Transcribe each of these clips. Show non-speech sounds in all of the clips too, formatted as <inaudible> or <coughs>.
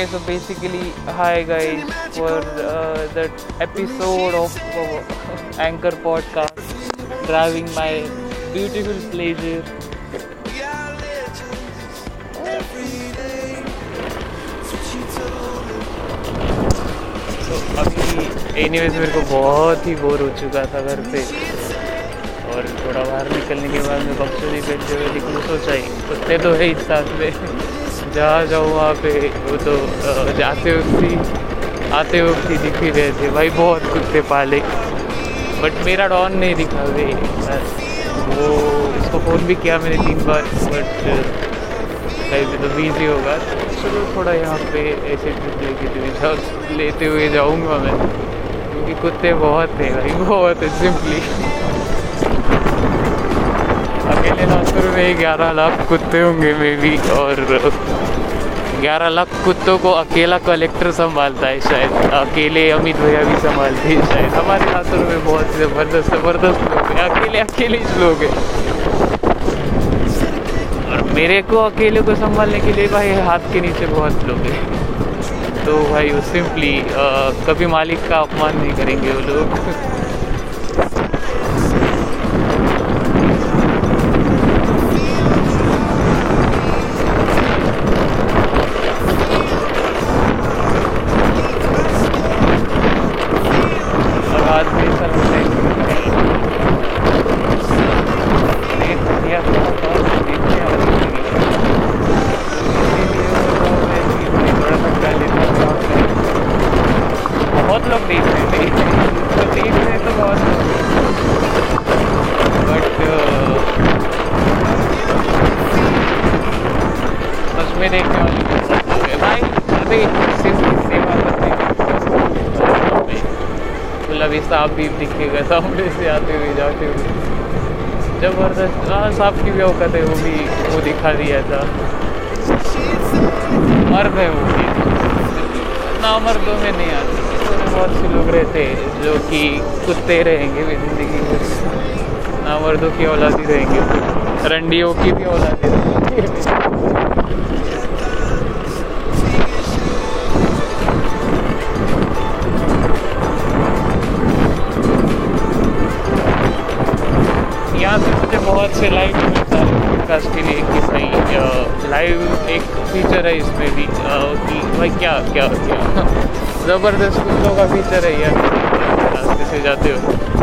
Okay, so basically, hi guys, for uh, that episode of uh, Anchor Podcast, driving my beautiful pleasure. तो अभी anyways मेरे को बहुत ही bore हो चुका था घर पे और थोड़ा बाहर निकलने के बाद मैं बक्सों पहनते हुए निकलूँ सोचा ही कुत्ते तो है ही साथ में जहाँ जाऊँ वहाँ पे। वो तो जाते वक्त ही आते वक्त ही दिख ही रहे थे। भाई, बहुत कुत्ते पाले। बट मेरा डॉन नहीं दिखा वे। वो, उसको फ़ोन भी किया मैंने तीन बार। बट कहीं तो बिज़ी होगा चलो, थोड़ा यहाँ पे ऐसे ट्रिप लेके लेते हुए जाऊँगा मैं। क्योंकि कुत्ते बहुत थे भाई, बहुत है सिंपली अकेले नागपुर में ग्यारह लाख कुत्ते होंगे मे भी और ग्यारह लाख कुत्तों को अकेला कलेक्टर संभालता है शायद। अकेले अमित भैया भी संभालते हैं शायद। हमारे नागपुर में बहुत ज़बरदस्त ज़बरदस्त लोग हैं। अकेले अकेले लोग हैं। और मेरे को अकेले को संभालने के लिए भाई हाथ के नीचे बहुत लोग हैं। तो भाई वो सिंपली कभी मालिक का अपमान नहीं करेंगे वो लोग। सांप भी दिखेगा सामने से आते हुए, जाते हुए। ज़बरदस्त। हाँ सांप की भी औकत है, वो भी, वो दिखा दिया था। मर्द है वो भी। ना मर्दों में नहीं आते तो बहुत से लोग रहते हैं, जो कि कुत्ते रहेंगे भी ज़िंदगी में। ना मर्दों की औलादी रहेंगे, रंडियों की भी औलादी रहेंगे। से लाइव मिलता है पॉडकास्ट के लिए कि भाई लाइव एक फीचर है इसमें भी कि भाई क्या क्या क्या। <laughs> ज़बरदस्त कुत्तों का फीचर है यार। रास्ते से जाते हो?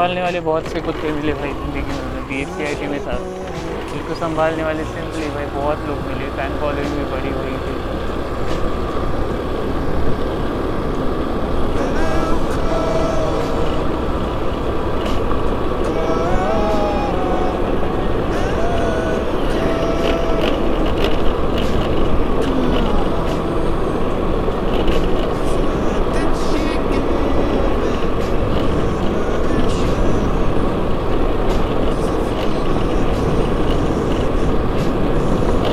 संभालने वाले बहुत से कुत्ते मिले भाई ज़िंदगी में B S C I T में था जिसको संभालने वाले सिंपली भाई बहुत लोग मिले फ़ैन फॉलोइंग भी बड़ी हुई थी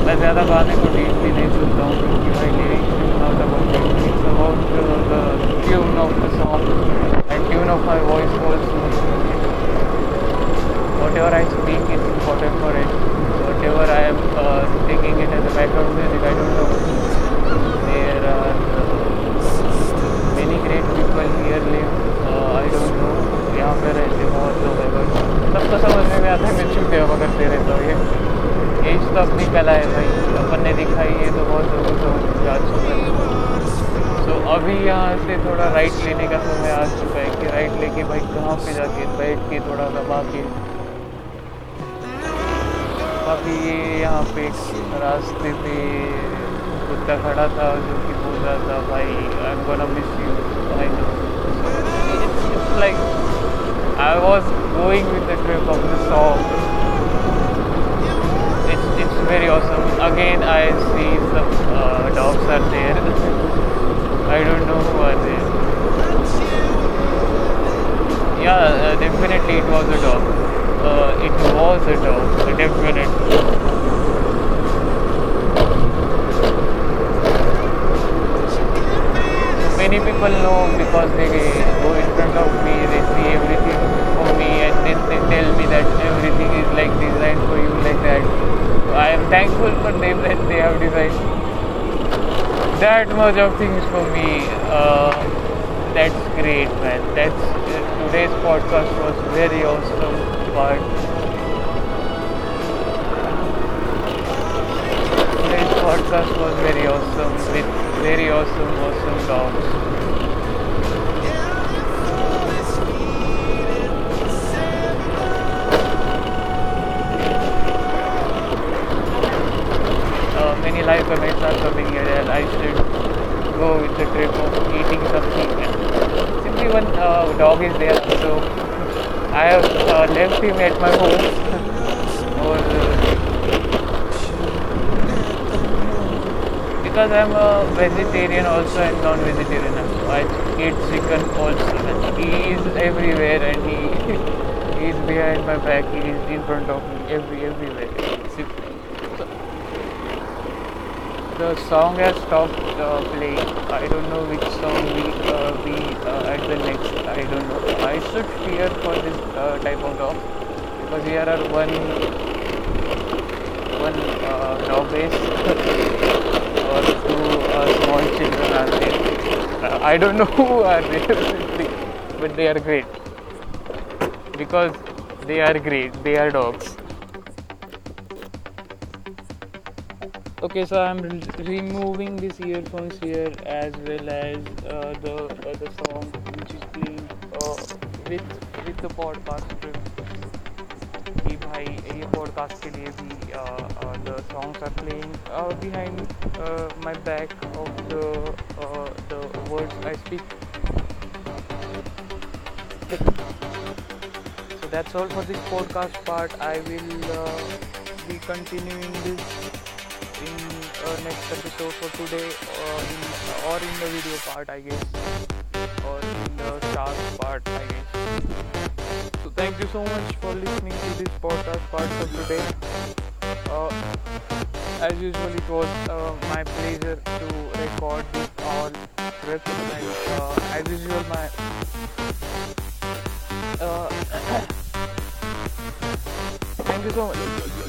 मैं ज़्यादा गाने को डीपली नहीं सुनता हूँ क्योंकि भाई lyrics not about it's about the tune of the song and tune of my voice also whatever I speak is important for it whatever I am taking it as a background music I don't know there are many great people here live I don't know यहाँ पे रहते बहुत लोग हैं but सबको समझ में आता है, मैं चुप गया करते रहता हूँ ये। एज तो अपनी कला है भाई। अपन ने दिखाई है तो बहुत को समझ आ चुका है तो अभी यहाँ से थोड़ा राइट लेने का समय आ चुका है कि राइट लेके भाई कहाँ पे जाके बैठ के थोड़ा दबा के अभी ये यहाँ पे रास्ते पे कुत्ता खड़ा था जो कि बोल रहा था भाई I am gonna miss you I know it's like I was going with the trip of the song very awesome. Again, I see some uh, dogs are there. I don't know who are there. Yeah, uh, definitely it was a dog. Uh, it was a dog, definitely. Many people know because they go in front of me, they see everything for me, and then they tell me that everything is like designed for you like that. I am thankful for them that they have designed that much of things for me. Uh, that's great, man. That's uh, today's podcast was very awesome. But today's podcast was very awesome with very awesome, awesome dogs. uh, many live comments are coming here and I should go with the trip of eating something. Simply one uh, dog is there, so I have uh, left him at my home. or, uh, because I'm a vegetarian also and non-vegetarian. I eat chicken also. He is everywhere and he <laughs> he is behind my back. He is in front of me every everywhere. Simply. So, the song has stopped uh, playing. I don't know which song we uh, be uh, at the next. I don't know. I should fear for this uh, type of dog because here are one one uh, dog base <laughs> or two uh, small children are there. Uh, I don't know <laughs> who are there, <laughs> but they are great because they are great. They are dogs. okay so i'm re- removing these earphones here as well as uh, the uh, the song which is playing uh, with with the podcast trip कि भाई ये podcast के लिए भी the songs are playing behind my back of the the words I speak so that's all for this podcast part i will uh, be continuing this in uh, next episode for today or in, or in the video part I guess. Or in the stars part I guess. So thank you so much for listening to this podcast part of today. Uh, as usual it was uh, my pleasure to record this all and uh, as usual my uh, <coughs> thank you so much